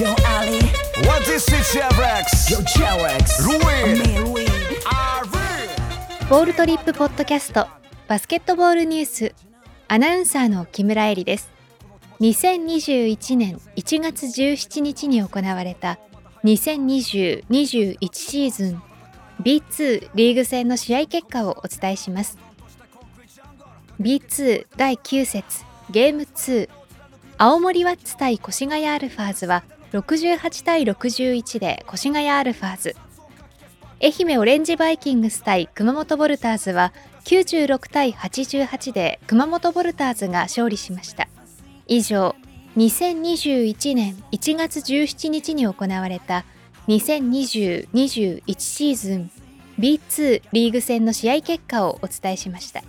Yo Ali. What is it, Chevrex? Yo Ruin. Me Louis ボールトリップポッドキャストバスケットボールニュース。アナウンサーの木村恵里です。2021年1月17日に行われた2020-21シーズン B2 リーグ戦の試合結果をお伝えします。B2 第9節ゲーム2青森ワッツ対越谷アルファーズは68対61で越谷アルファーズ愛媛オレンジバイキングス対熊本ボルターズは96対88で熊本ボルターズが勝利しました以上2021年1月17日に行われた2020-21シーズン B2 リーグ戦の試合結果をお伝えしました。